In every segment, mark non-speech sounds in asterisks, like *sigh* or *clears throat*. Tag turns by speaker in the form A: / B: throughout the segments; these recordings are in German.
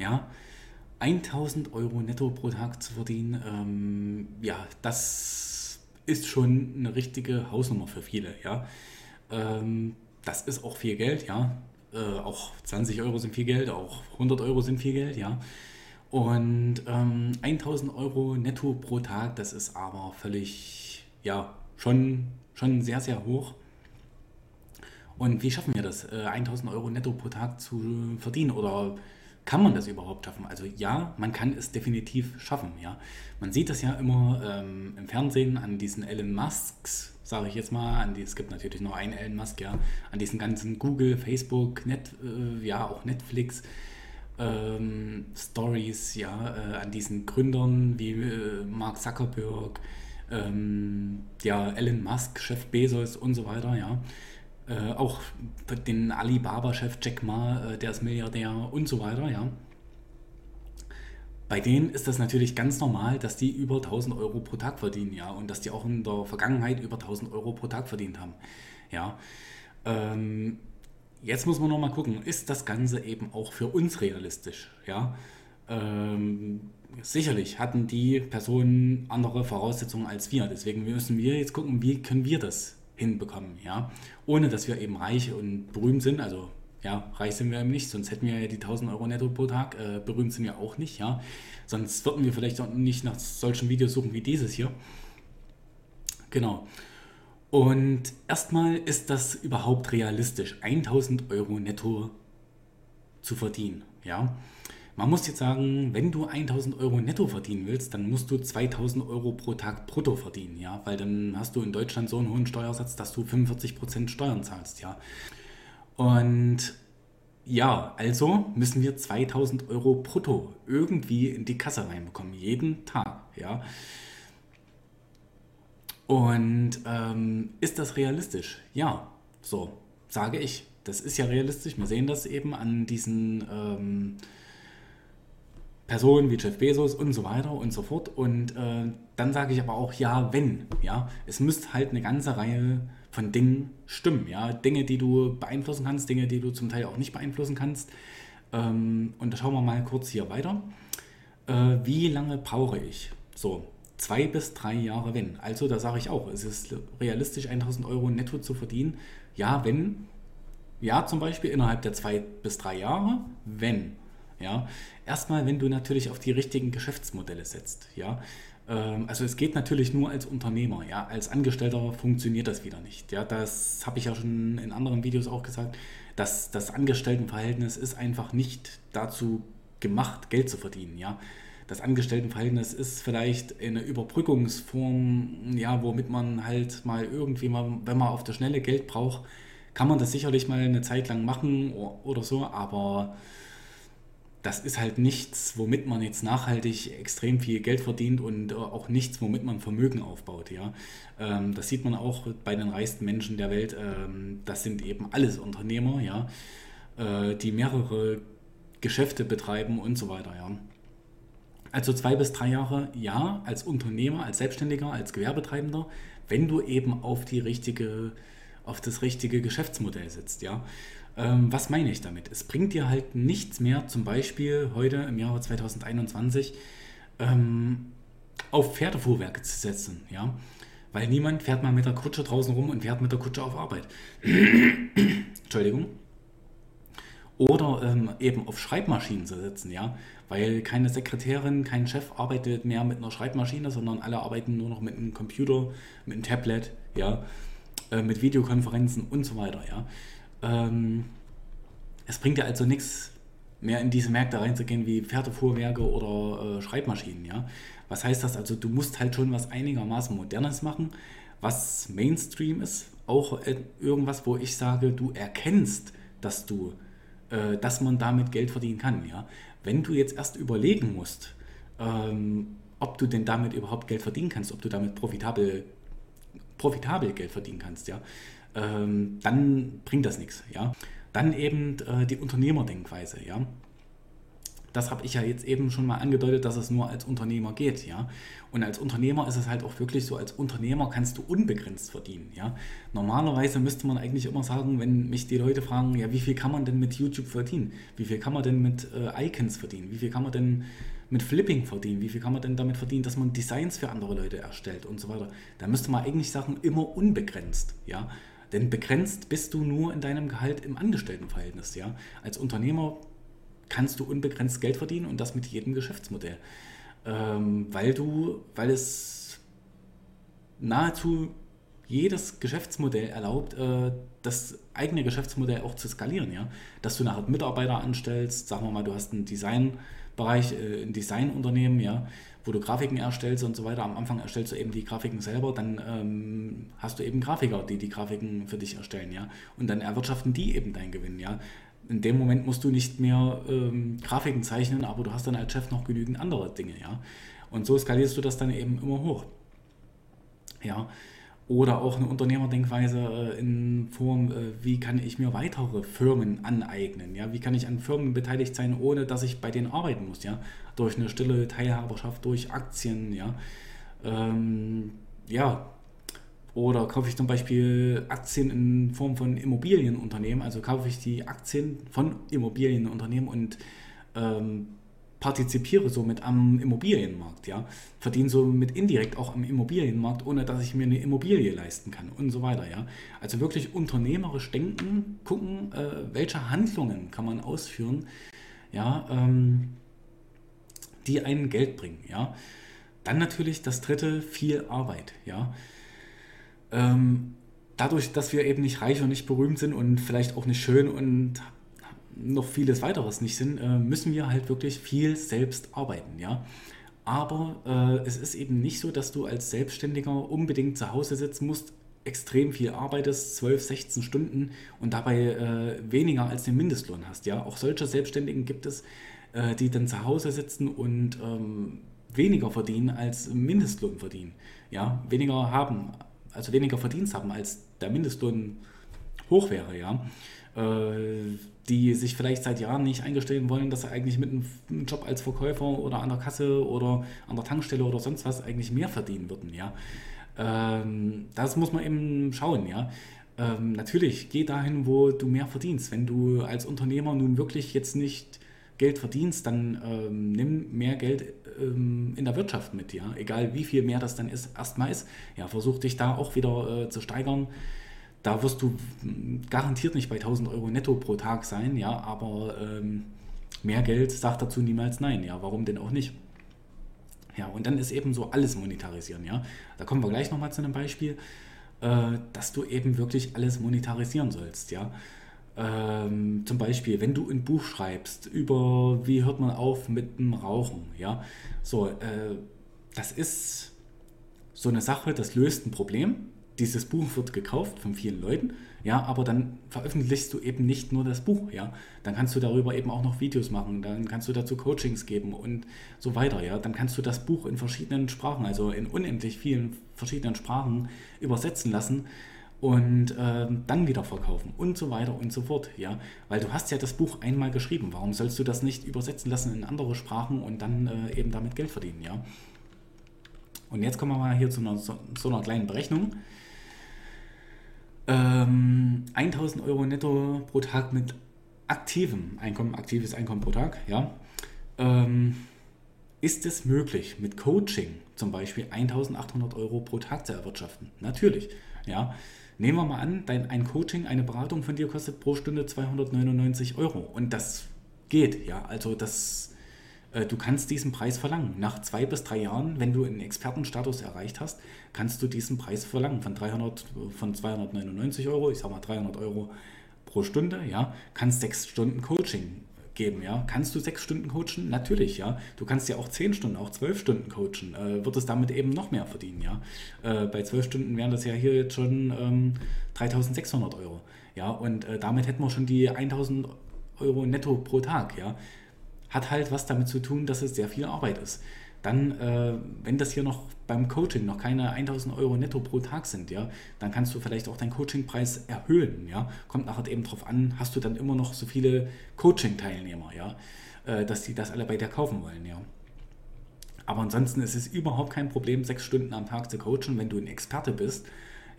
A: ja, 1000 Euro netto pro Tag zu verdienen, ähm, ja, das ist schon eine richtige Hausnummer für viele, ja. Ähm, das ist auch viel Geld, ja. Äh, auch 20 Euro sind viel Geld, auch 100 Euro sind viel Geld, ja. Und ähm, 1000 Euro netto pro Tag, das ist aber völlig, ja, schon, schon sehr, sehr hoch. Und wie schaffen wir das, äh, 1000 Euro netto pro Tag zu verdienen? Oder kann man das überhaupt schaffen? Also ja, man kann es definitiv schaffen. Ja, man sieht das ja immer ähm, im Fernsehen an diesen Elon Musks, sage ich jetzt mal. An die, es gibt natürlich nur einen Elon Musk, ja, an diesen ganzen Google, Facebook, Net, äh, ja auch Netflix. Ähm, Stories, ja, äh, an diesen Gründern wie äh, Mark Zuckerberg, ähm, ja, Elon Musk, Chef Bezos und so weiter, ja. Äh, auch den Alibaba-Chef Jack Ma, äh, der ist Milliardär und so weiter, ja. Bei denen ist das natürlich ganz normal, dass die über 1000 Euro pro Tag verdienen, ja, und dass die auch in der Vergangenheit über 1000 Euro pro Tag verdient haben, ja. Ähm, jetzt muss man noch mal gucken, ist das Ganze eben auch für uns realistisch, ja. Ähm, sicherlich hatten die Personen andere Voraussetzungen als wir, deswegen müssen wir jetzt gucken, wie können wir das hinbekommen, ja. Ohne dass wir eben reich und berühmt sind, also ja, reich sind wir eben nicht, sonst hätten wir ja die 1000 Euro netto pro Tag, äh, berühmt sind wir auch nicht, ja. Sonst würden wir vielleicht auch nicht nach solchen Videos suchen wie dieses hier. Genau. Und erstmal ist das überhaupt realistisch, 1000 Euro netto zu verdienen, ja. Man muss jetzt sagen, wenn du 1000 Euro netto verdienen willst, dann musst du 2000 Euro pro Tag brutto verdienen, ja, weil dann hast du in Deutschland so einen hohen Steuersatz, dass du 45% Steuern zahlst, ja. Und ja, also müssen wir 2000 Euro brutto irgendwie in die Kasse reinbekommen, jeden Tag, ja. Und ähm, ist das realistisch? Ja, so sage ich. Das ist ja realistisch. Wir sehen das eben an diesen ähm, Personen wie Jeff Bezos und so weiter und so fort. Und äh, dann sage ich aber auch, ja, wenn, ja, es müsste halt eine ganze Reihe von Dingen stimmen, ja, Dinge, die du beeinflussen kannst, Dinge, die du zum Teil auch nicht beeinflussen kannst. Ähm, und da schauen wir mal kurz hier weiter. Äh, wie lange brauche ich? So, zwei bis drei Jahre, wenn. Also da sage ich auch, es ist realistisch, 1000 Euro netto zu verdienen. Ja, wenn. Ja, zum Beispiel innerhalb der zwei bis drei Jahre, wenn. Ja, erstmal, wenn du natürlich auf die richtigen Geschäftsmodelle setzt. Ja, ähm, also es geht natürlich nur als Unternehmer. Ja, als Angestellter funktioniert das wieder nicht. Ja, das habe ich ja schon in anderen Videos auch gesagt. Dass das Angestelltenverhältnis ist einfach nicht dazu gemacht, Geld zu verdienen. Ja, das Angestelltenverhältnis ist vielleicht eine Überbrückungsform, ja, womit man halt mal irgendwie mal, wenn man auf der Schnelle Geld braucht, kann man das sicherlich mal eine Zeit lang machen oder so, aber das ist halt nichts, womit man jetzt nachhaltig extrem viel Geld verdient und äh, auch nichts, womit man Vermögen aufbaut. Ja? Ähm, das sieht man auch bei den reichsten Menschen der Welt. Ähm, das sind eben alles Unternehmer, ja? Äh, die mehrere Geschäfte betreiben und so weiter. Ja? Also zwei bis drei Jahre, ja, als Unternehmer, als Selbstständiger, als Gewerbetreibender, wenn du eben auf die richtige, auf das richtige Geschäftsmodell sitzt, ja. Ähm, was meine ich damit? Es bringt dir halt nichts mehr, zum Beispiel heute im Jahre 2021, ähm, auf Pferdefuhrwerke zu setzen, ja. Weil niemand fährt mal mit der Kutsche draußen rum und fährt mit der Kutsche auf Arbeit. *coughs* Entschuldigung. Oder ähm, eben auf Schreibmaschinen zu sitzen, ja. Weil keine Sekretärin, kein Chef arbeitet mehr mit einer Schreibmaschine, sondern alle arbeiten nur noch mit einem Computer, mit einem Tablet, ja, äh, mit Videokonferenzen und so weiter, ja. Ähm, es bringt ja also nichts mehr in diese Märkte reinzugehen wie Pferdefuhrwerke oder äh, Schreibmaschinen. Ja? Was heißt das? Also du musst halt schon was einigermaßen Modernes machen, was Mainstream ist. Auch irgendwas, wo ich sage, du erkennst, dass du, äh, dass man damit Geld verdienen kann. Ja? Wenn du jetzt erst überlegen musst, ähm, ob du denn damit überhaupt Geld verdienen kannst, ob du damit profitabel, profitabel Geld verdienen kannst, ja, ähm, dann bringt das nichts. Ja? Dann eben äh, die Unternehmerdenkweise. Ja? das habe ich ja jetzt eben schon mal angedeutet, dass es nur als Unternehmer geht, ja. Und als Unternehmer ist es halt auch wirklich so, als Unternehmer kannst du unbegrenzt verdienen, ja. Normalerweise müsste man eigentlich immer sagen, wenn mich die Leute fragen, ja, wie viel kann man denn mit YouTube verdienen? Wie viel kann man denn mit äh, Icons verdienen? Wie viel kann man denn mit Flipping verdienen? Wie viel kann man denn damit verdienen, dass man Designs für andere Leute erstellt und so weiter? Da müsste man eigentlich sagen, immer unbegrenzt, ja. Denn begrenzt bist du nur in deinem Gehalt im Angestelltenverhältnis, ja. Als Unternehmer kannst du unbegrenzt Geld verdienen und das mit jedem Geschäftsmodell. Ähm, weil du, weil es nahezu jedes Geschäftsmodell erlaubt, äh, das eigene Geschäftsmodell auch zu skalieren, ja. Dass du nachher Mitarbeiter anstellst, sagen wir mal, du hast einen Designbereich, äh, ein Designunternehmen, ja, wo du Grafiken erstellst und so weiter. Am Anfang erstellst du eben die Grafiken selber, dann ähm, hast du eben Grafiker, die die Grafiken für dich erstellen, ja. Und dann erwirtschaften die eben deinen Gewinn, ja in dem Moment musst du nicht mehr ähm, Grafiken zeichnen, aber du hast dann als Chef noch genügend andere Dinge, ja. Und so skalierst du das dann eben immer hoch. Ja. Oder auch eine Unternehmerdenkweise äh, in Form, äh, wie kann ich mir weitere Firmen aneignen? Ja? Wie kann ich an Firmen beteiligt sein, ohne dass ich bei denen arbeiten muss? Ja? Durch eine stille Teilhaberschaft, durch Aktien, ja. Ähm, ja, oder kaufe ich zum Beispiel Aktien in Form von Immobilienunternehmen, also kaufe ich die Aktien von Immobilienunternehmen und ähm, partizipiere somit am Immobilienmarkt, ja, verdiene somit indirekt auch am Immobilienmarkt, ohne dass ich mir eine Immobilie leisten kann und so weiter, ja. Also wirklich unternehmerisch denken, gucken, äh, welche Handlungen kann man ausführen, ja, ähm, die einen Geld bringen, ja. Dann natürlich das dritte, viel Arbeit, ja. Ähm, dadurch, dass wir eben nicht reich und nicht berühmt sind und vielleicht auch nicht schön und noch vieles weiteres nicht sind, äh, müssen wir halt wirklich viel selbst arbeiten, ja. Aber äh, es ist eben nicht so, dass du als Selbstständiger unbedingt zu Hause sitzen musst, extrem viel arbeitest, 12, 16 Stunden und dabei äh, weniger als den Mindestlohn hast. Ja, auch solche Selbstständigen gibt es, äh, die dann zu Hause sitzen und ähm, weniger verdienen als Mindestlohn verdienen. Ja, weniger haben also weniger Verdienst haben, als der Mindestlohn hoch wäre, ja, die sich vielleicht seit Jahren nicht eingestehen wollen, dass sie eigentlich mit einem Job als Verkäufer oder an der Kasse oder an der Tankstelle oder sonst was eigentlich mehr verdienen würden, ja. Ähm, das muss man eben schauen, ja. Ähm, natürlich, geh dahin, wo du mehr verdienst. Wenn du als Unternehmer nun wirklich jetzt nicht Geld verdienst, dann ähm, nimm mehr Geld ähm, in der Wirtschaft mit, ja. Egal wie viel mehr das dann ist, erstmal ist. Ja, versuch dich da auch wieder äh, zu steigern. Da wirst du garantiert nicht bei 1000 Euro netto pro Tag sein, ja, aber ähm, mehr Geld sagt dazu niemals nein, ja. Warum denn auch nicht? Ja, und dann ist eben so alles monetarisieren, ja. Da kommen wir gleich nochmal zu einem Beispiel, äh, dass du eben wirklich alles monetarisieren sollst, ja. Ähm, zum Beispiel, wenn du ein Buch schreibst über, wie hört man auf mit dem Rauchen, ja, so, äh, das ist so eine Sache, das löst ein Problem. Dieses Buch wird gekauft von vielen Leuten, ja, aber dann veröffentlichst du eben nicht nur das Buch, ja. Dann kannst du darüber eben auch noch Videos machen, dann kannst du dazu Coachings geben und so weiter, ja. Dann kannst du das Buch in verschiedenen Sprachen, also in unendlich vielen verschiedenen Sprachen übersetzen lassen und äh, dann wieder verkaufen und so weiter und so fort, ja, weil du hast ja das Buch einmal geschrieben, warum sollst du das nicht übersetzen lassen in andere Sprachen und dann äh, eben damit Geld verdienen, ja. Und jetzt kommen wir mal hier zu einer, so, so einer kleinen Berechnung. Ähm, 1000 Euro netto pro Tag mit aktivem Einkommen, aktives Einkommen pro Tag, ja. Ähm, ist es möglich, mit Coaching zum Beispiel 1800 Euro pro Tag zu erwirtschaften? Natürlich, ja. Nehmen wir mal an, dein, ein Coaching, eine Beratung von dir kostet pro Stunde 299 Euro. Und das geht, ja. Also das, du kannst diesen Preis verlangen. Nach zwei bis drei Jahren, wenn du einen Expertenstatus erreicht hast, kannst du diesen Preis verlangen. Von, 300, von 299 Euro, ich sag mal 300 Euro pro Stunde, ja, kannst sechs Stunden Coaching geben, ja. Kannst du sechs Stunden coachen? Natürlich, ja. Du kannst ja auch zehn Stunden, auch zwölf Stunden coachen. Äh, wird es damit eben noch mehr verdienen, ja. Äh, bei zwölf Stunden wären das ja hier jetzt schon ähm, 3600 Euro, ja. Und äh, damit hätten wir schon die 1000 Euro netto pro Tag, ja. Hat halt was damit zu tun, dass es sehr viel Arbeit ist dann, äh, wenn das hier noch beim Coaching noch keine 1000 Euro netto pro Tag sind, ja, dann kannst du vielleicht auch deinen Coachingpreis erhöhen, ja. Kommt nachher eben drauf an, hast du dann immer noch so viele Coaching-Teilnehmer, ja. äh, dass die das alle bei dir kaufen wollen, ja. Aber ansonsten ist es überhaupt kein Problem, sechs Stunden am Tag zu coachen, wenn du ein Experte bist.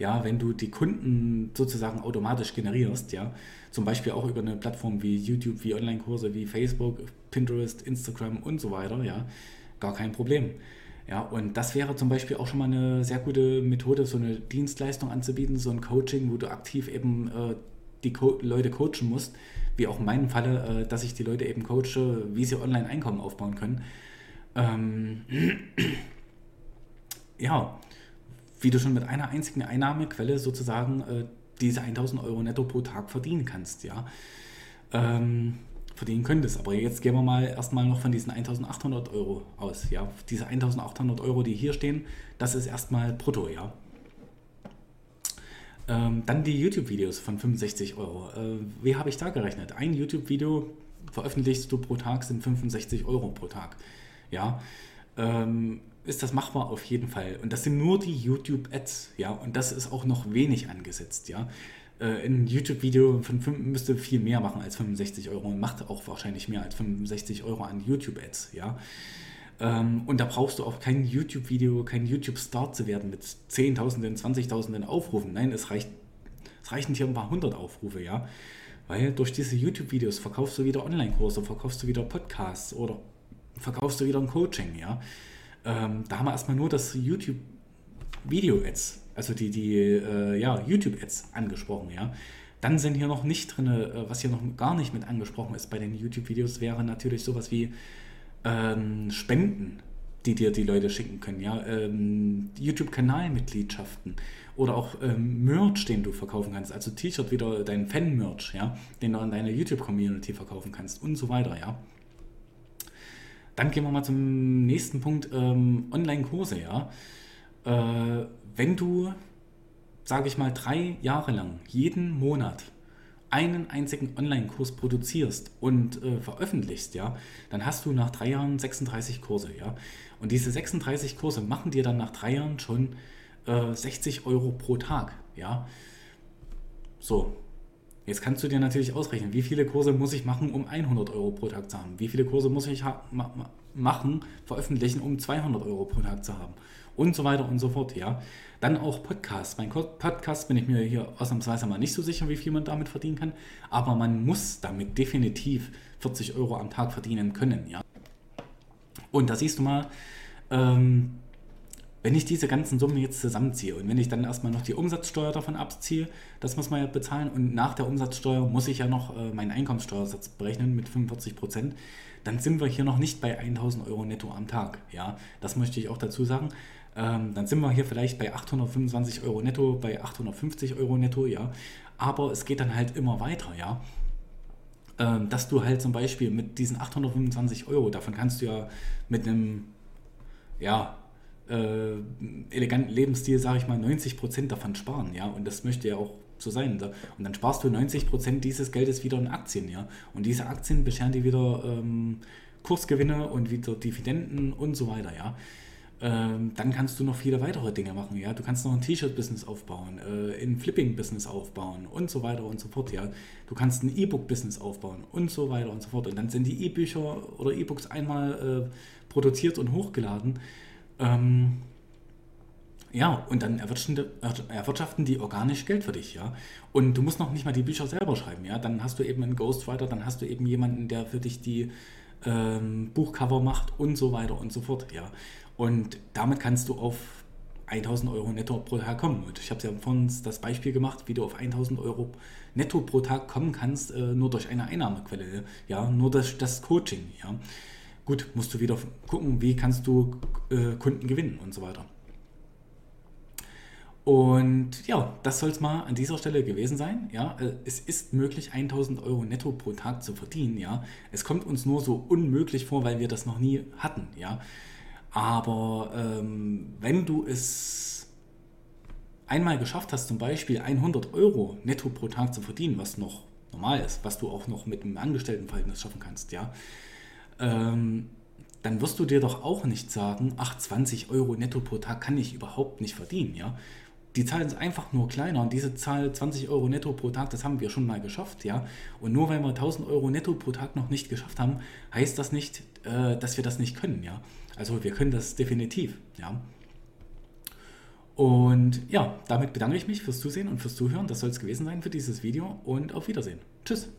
A: Ja, wenn du die Kunden sozusagen automatisch generierst, ja, zum Beispiel auch über eine Plattform wie YouTube, wie Online-Kurse, wie Facebook, Pinterest, Instagram und so weiter, ja, gar kein Problem. Ja, und das wäre zum Beispiel auch schon mal eine sehr gute Methode, so eine Dienstleistung anzubieten, so ein Coaching, wo du aktiv eben äh, die Co Leute coachen musst, wie auch in meinem Falle, äh, dass ich die Leute eben coache, wie sie online Einkommen aufbauen können. Ähm, *clears throat* ja, wie du schon mit einer einzigen Einnahmequelle sozusagen äh, diese 1000 Euro netto pro Tag verdienen kannst, ja. Ähm, verdienen könntest. Aber jetzt gehen wir mal erstmal noch von diesen 1800 Euro aus. Ja? Diese 1800 Euro, die hier stehen, das ist erstmal brutto, ja. Ähm, dann die YouTube-Videos von 65 Euro. Äh, wie habe ich da gerechnet? Ein YouTube-Video veröffentlichst du pro Tag sind 65 Euro pro Tag. Ja. Ähm, ist das machbar auf jeden Fall. Und das sind nur die YouTube-Ads, ja, und das ist auch noch wenig angesetzt, ja äh, ein YouTube-Video von 5, müsste viel mehr machen als 65 Euro und macht auch wahrscheinlich mehr als 65 Euro an YouTube-Ads, ja. Ähm, und da brauchst du auch kein YouTube-Video, kein YouTube-Start zu werden mit Zehntausenden, Zwanzigtausenden Aufrufen. Nein, es reicht, es reichen hier ein paar hundert Aufrufe, ja. Weil durch diese YouTube-Videos verkaufst du wieder Online-Kurse, verkaufst du wieder Podcasts oder verkaufst du wieder ein Coaching, ja. Ähm, da haben wir erstmal nur das YouTube-Video-Ads also die, die äh, ja, YouTube-Ads angesprochen, ja. Dann sind hier noch nicht drin, äh, was hier noch gar nicht mit angesprochen ist bei den YouTube-Videos, wäre natürlich sowas wie ähm, Spenden, die dir die Leute schicken können, ja. Ähm, YouTube-Kanalmitgliedschaften oder auch ähm, Merch, den du verkaufen kannst, also T-Shirt wieder dein Fan-Merch, ja, den du an deine YouTube-Community verkaufen kannst und so weiter, ja. Dann gehen wir mal zum nächsten Punkt, ähm, Online-Kurse, ja. Äh, wenn du, sage ich mal, drei Jahre lang jeden Monat einen einzigen Online-Kurs produzierst und äh, veröffentlichst, ja, dann hast du nach drei Jahren 36 Kurse, ja. Und diese 36 Kurse machen dir dann nach drei Jahren schon äh, 60 Euro pro Tag, ja. So. Jetzt kannst du dir natürlich ausrechnen, wie viele Kurse muss ich machen, um 100 Euro pro Tag zu haben? Wie viele Kurse muss ich ma ma machen, veröffentlichen, um 200 Euro pro Tag zu haben? und so weiter und so fort, ja. Dann auch Podcasts. Mein Podcast bin ich mir hier ausnahmsweise mal nicht so sicher, wie viel man damit verdienen kann, aber man muss damit definitiv 40 Euro am Tag verdienen können, ja. Und da siehst du mal, ähm, wenn ich diese ganzen Summen jetzt zusammenziehe und wenn ich dann erstmal noch die Umsatzsteuer davon abziehe, das muss man ja bezahlen und nach der Umsatzsteuer muss ich ja noch äh, meinen Einkommenssteuersatz berechnen mit 45 Prozent, dann sind wir hier noch nicht bei 1000 Euro netto am Tag. Ja, das möchte ich auch dazu sagen. Ähm, dann sind wir hier vielleicht bei 825 Euro netto, bei 850 Euro netto, ja. Aber es geht dann halt immer weiter, ja. Ähm, dass du halt zum Beispiel mit diesen 825 Euro, davon kannst du ja mit einem, ja, äh, eleganten Lebensstil, sage ich mal, 90 Prozent davon sparen, ja. Und das möchte ja auch so sein. Und dann sparst du 90 Prozent dieses Geldes wieder in Aktien, ja. Und diese Aktien bescheren dir wieder ähm, Kursgewinne und wieder Dividenden und so weiter, ja ähm, dann kannst du noch viele weitere Dinge machen. Ja? Du kannst noch ein T-Shirt-Business aufbauen, äh, ein Flipping-Business aufbauen und so weiter und so fort. Ja? Du kannst ein E-Book-Business aufbauen und so weiter und so fort. Und dann sind die E-Bücher oder E-Books einmal äh, produziert und hochgeladen. Ähm, ja, und dann erwirtschaften die organisch Geld für dich, ja. Und du musst noch nicht mal die Bücher selber schreiben, ja. Dann hast du eben einen Ghostwriter, dann hast du eben jemanden, der für dich die ähm, Buchcover macht und so weiter und so fort, ja. Und damit kannst du auf 1000 Euro netto pro Tag kommen. Und ich habe ja vorhin das Beispiel gemacht, wie du auf 1000 Euro netto pro Tag kommen kannst, äh, nur durch eine Einnahmequelle, ja, nur durch das Coaching, ja. Gut, musst du wieder gucken, wie kannst du äh, Kunden gewinnen und so weiter. Und ja, das soll es mal an dieser Stelle gewesen sein. Ja, äh, es ist möglich, 1000 Euro netto pro Tag zu verdienen. Ja, es kommt uns nur so unmöglich vor, weil wir das noch nie hatten. Ja, aber ähm, wenn du es einmal geschafft hast, zum Beispiel 100 Euro netto pro Tag zu verdienen, was noch normal ist, was du auch noch mit einem Angestelltenverhältnis schaffen kannst, ja, ähm, dann wirst du dir doch auch nicht sagen, ach, 20 Euro netto pro Tag kann ich überhaupt nicht verdienen, ja. die Zahl ist einfach nur kleiner und diese Zahl 20 Euro netto pro Tag, das haben wir schon mal geschafft, ja. Und nur weil wir 1000 Euro netto pro Tag noch nicht geschafft haben, heißt das nicht, äh, dass wir das nicht können, ja. Also wir können das definitiv, ja. Und ja, damit bedanke ich mich fürs Zusehen und fürs Zuhören. Das soll es gewesen sein für dieses Video und auf Wiedersehen. Tschüss.